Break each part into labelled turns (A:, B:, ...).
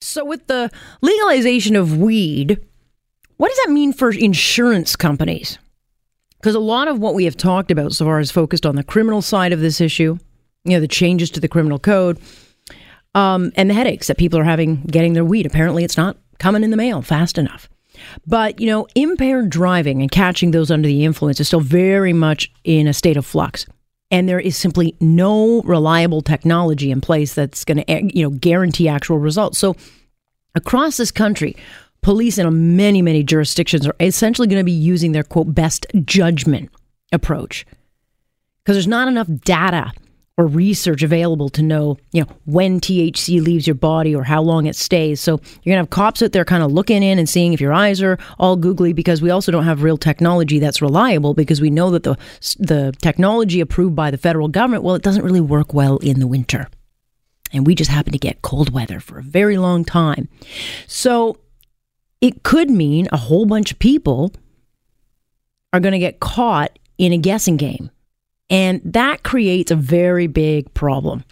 A: So, with the legalization of weed, what does that mean for insurance companies? Because a lot of what we have talked about so far is focused on the criminal side of this issue, you know, the changes to the criminal code, um, and the headaches that people are having getting their weed. Apparently, it's not coming in the mail fast enough. But, you know, impaired driving and catching those under the influence is still very much in a state of flux. And there is simply no reliable technology in place that's going to, eh, you know, guarantee actual results. So, across this country, police in many, many jurisdictions are essentially going to be using their quote best judgment approach because there's not enough data or research available to know, you know, when THC leaves your body or how long it stays. So you're gonna have cops out there kind of looking in and seeing if your eyes are all googly because we also don't have real technology that's reliable because we know that the the technology approved by the federal government, well, it doesn't really work well in the winter. And we just happen to get cold weather for a very long time. So it could mean a whole bunch of people are going to get caught in a guessing game. And that creates a very big problem.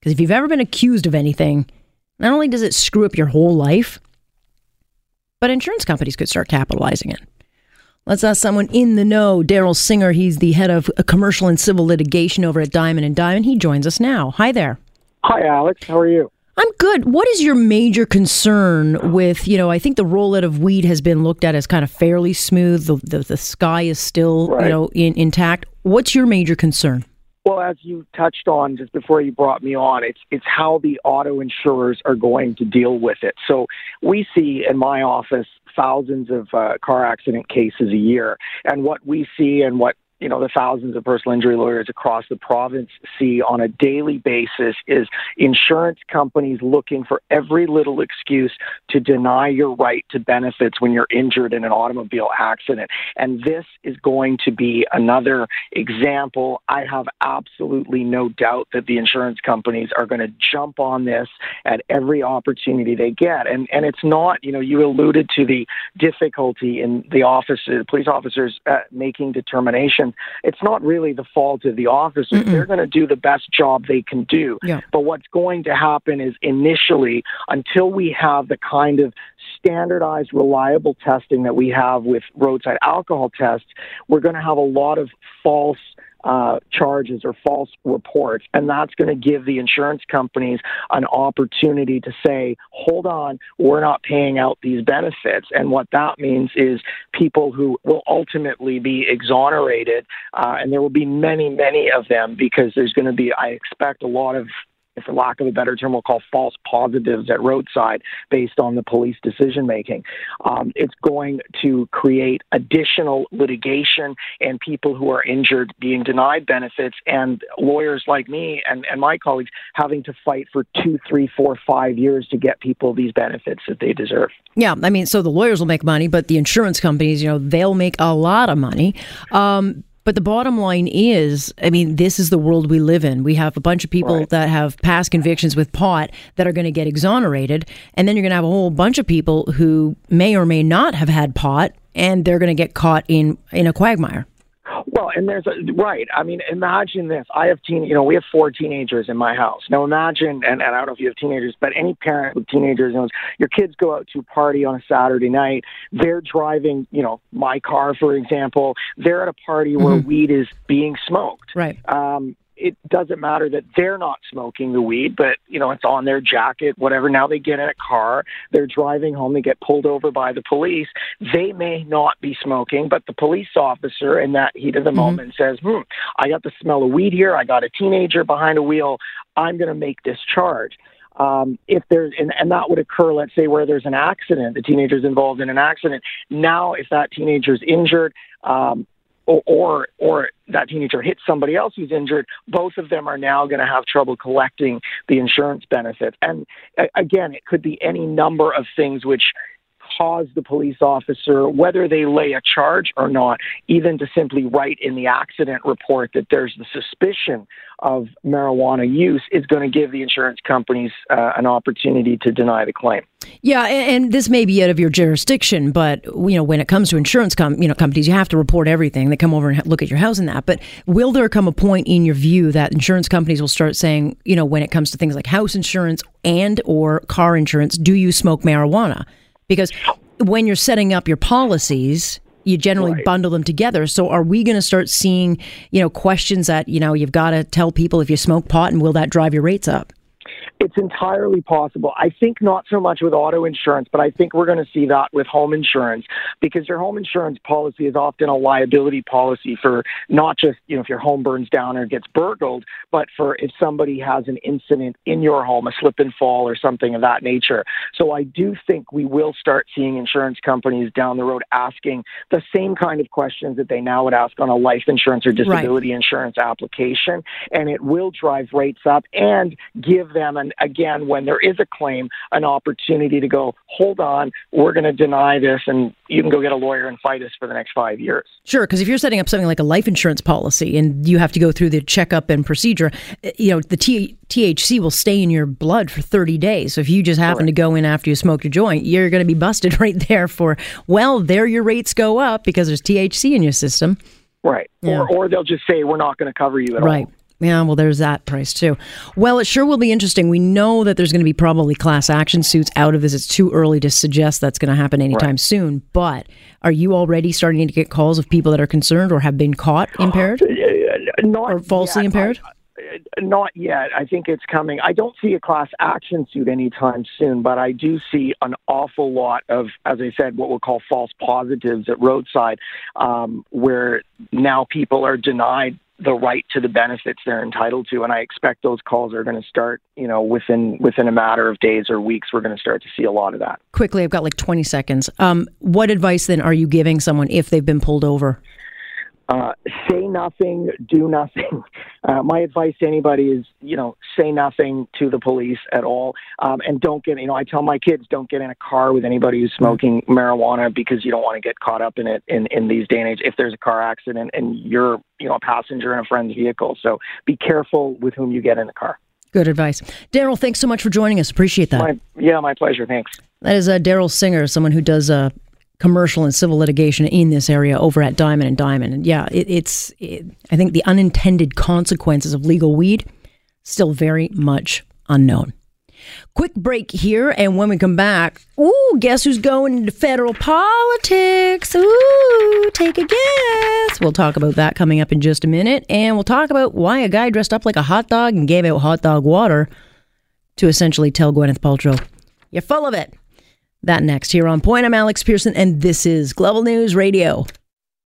A: Because if you've ever been accused of anything, not only does it screw up your whole life, but insurance companies could start capitalizing it. Let's ask someone in the know. Darryl Singer, he's the head of commercial and civil litigation over at Diamond and Diamond. He joins us now. Hi there.
B: Hi, Alex. How are you?
A: I'm good. What is your major concern with, you know, I think the rollout of weed has been looked at as kind of fairly smooth. The, the, the sky is still,
B: Right.
A: you know, in, intact. What's your major concern?
B: Well, as you touched on just before you brought me on, it's it's how the auto insurers are going to deal with it. So we see in my office thousands of uh, car accident cases a year, and what we see and what you know the thousands of personal injury lawyers across the province see on a daily basis is insurance companies looking for every little excuse to deny your right to benefits when you're injured in an automobile accident. And this is going to be another example. I have absolutely no doubt that the insurance companies are going to jump on this at every opportunity they get. And and it's not, you know, you alluded to the difficulty in the officers, police officers uh, making determinations. It's not really the fault of the officers. They're going to do the best job they can do.
A: Yeah.
B: But what's going to happen is initially, until we have the kind of standardized, reliable testing that we have with roadside alcohol tests, we're going to have a lot of false uh, charges or false reports. And that's going to give the insurance companies an opportunity to say, hold on, we're not paying out these benefits. And what that means is people who will ultimately be exonerated, uh, and there will be many, many of them because there's going to be, I expect, a lot of for lack of a better term, we'll call false positives at roadside based on the police decision making. Um, it's going to create additional litigation and people who are injured being denied benefits, and lawyers like me and, and my colleagues having to fight for two, three, four, five years to get people these benefits that they deserve.
A: Yeah, I mean, so the lawyers will make money, but the insurance companies, you know, they'll make a lot of money. Um, but the bottom line is, I mean, this is the world we live in. We have a bunch of people
B: Right.
A: that have past convictions with pot that are going to get exonerated, and then you're going to have a whole bunch of people who may or may not have had pot, and they're going to get caught in in a quagmire.
B: Well, and there's a right. I mean, imagine this. I have teen. You know, we have four teenagers in my house. Now, imagine, and, and I don't know if you have teenagers, but any parent with teenagers knows your kids go out to a party on a Saturday night. They're driving. You know, my car, for example. They're at a party where weed is being smoked.
A: Right.
B: Um, it doesn't matter that they're not smoking the weed, but you know it's on their jacket, whatever. Now they get in a car, they're driving home, they get pulled over by the police. They may not be smoking, but the police officer in that heat of the moment says, "Hmm, I got the smell of weed here. I got a teenager behind a wheel. I'm going to make this charge." Um, if there's and, and that would occur, let's say where there's an accident, the teenager's involved in an accident. Now, if that teenager's injured, um, or, or or that teenager hits somebody else who's injured, both of them are now going to have trouble collecting the insurance benefits. And again, it could be any number of things which cause the police officer, whether they lay a charge or not, even to simply write in the accident report that there's the suspicion of marijuana use, is going to give the insurance companies uh, an opportunity to deny the claim.
A: Yeah, and, this may be out of your jurisdiction, but you know when it comes to insurance com- you know companies, you have to report everything. They come over and look at your house and that. But will there come a point in your view that insurance companies will start saying, you know, when it comes to things like house insurance and or car insurance, do you smoke marijuana? Because when you're setting up your policies, you generally right. bundle them together. So are we going to start seeing, you know, questions that, you know, you've got to tell people if you smoke pot and will that drive your rates up?
B: It's entirely possible. I think not so much with auto insurance, but I think we're going to see that with home insurance because your home insurance policy is often a liability policy for not just, you know, if your home burns down or gets burgled, but for if somebody has an incident in your home, a slip and fall or something of that nature. So I do think we will start seeing insurance companies down the road asking the same kind of questions that they now would ask on a life insurance or disability right. insurance application. And it will drive rates up and give them an again, when there is a claim, an opportunity to go, hold on, we're going to deny this, and you can go get a lawyer and fight us for the next five years.
A: Sure, because if you're setting up something like a life insurance policy and you have to go through the checkup and procedure, eh, you know, the T- THC will stay in your blood for 30 days. So if you just happen to go in after you smoke a joint, you're going to be busted right there for, well, there your rates go up because there's THC in your system.
B: Right. Yeah. Or, or they'll just say, we're not going to cover you at
A: right.
B: all.
A: Yeah, well, there's that price too. Well, it sure will be interesting. We know that there's going to be probably class action suits out of this. It's too early to suggest that's going to happen anytime right. soon. But are you already starting to get calls of people that are concerned or have been caught uh, impaired?
B: Uh, uh, not
A: or falsely
B: yet.
A: impaired?
B: Not yet. I think it's coming. I don't see a class action suit anytime soon, but I do see an awful lot of, as I said, what we'll call false positives at roadside, um, where now people are denied the right to the benefits they're entitled to. And I expect those calls are going to start, you know, within within a matter of days or weeks. We're going to start to see a lot of that.
A: Quickly, I've got like 20 seconds. Um, what advice then are you giving someone if they've been pulled over?
B: Uh, say nothing, do nothing. Uh, my advice to anybody is, you know, say nothing to the police at all, um, and don't get. You know, I tell my kids don't get in a car with anybody who's smoking marijuana because you don't want to get caught up in it in in these day and age. If there's a car accident and you're, you know, a passenger in a friend's vehicle, so be careful with whom you get in the car.
A: Good advice, Darryl. Thanks so much for joining us. Appreciate that.
B: My, yeah, my pleasure. Thanks.
A: That is uh, Darryl Singer, someone who does uh, commercial and civil litigation in this area over at Diamond and Diamond. And yeah, it, it's it, I think the unintended consequences of legal weed still very much unknown. Quick break here, and when we come back, ooh, guess who's going into federal politics? Ooh, take a guess. We'll talk about that coming up in just a minute, and we'll talk about why a guy dressed up like a hot dog and gave out hot dog water to essentially tell Gwyneth Paltrow, "You're full of it." That next here on Point. I'm Alex Pearson, and this is Global News Radio.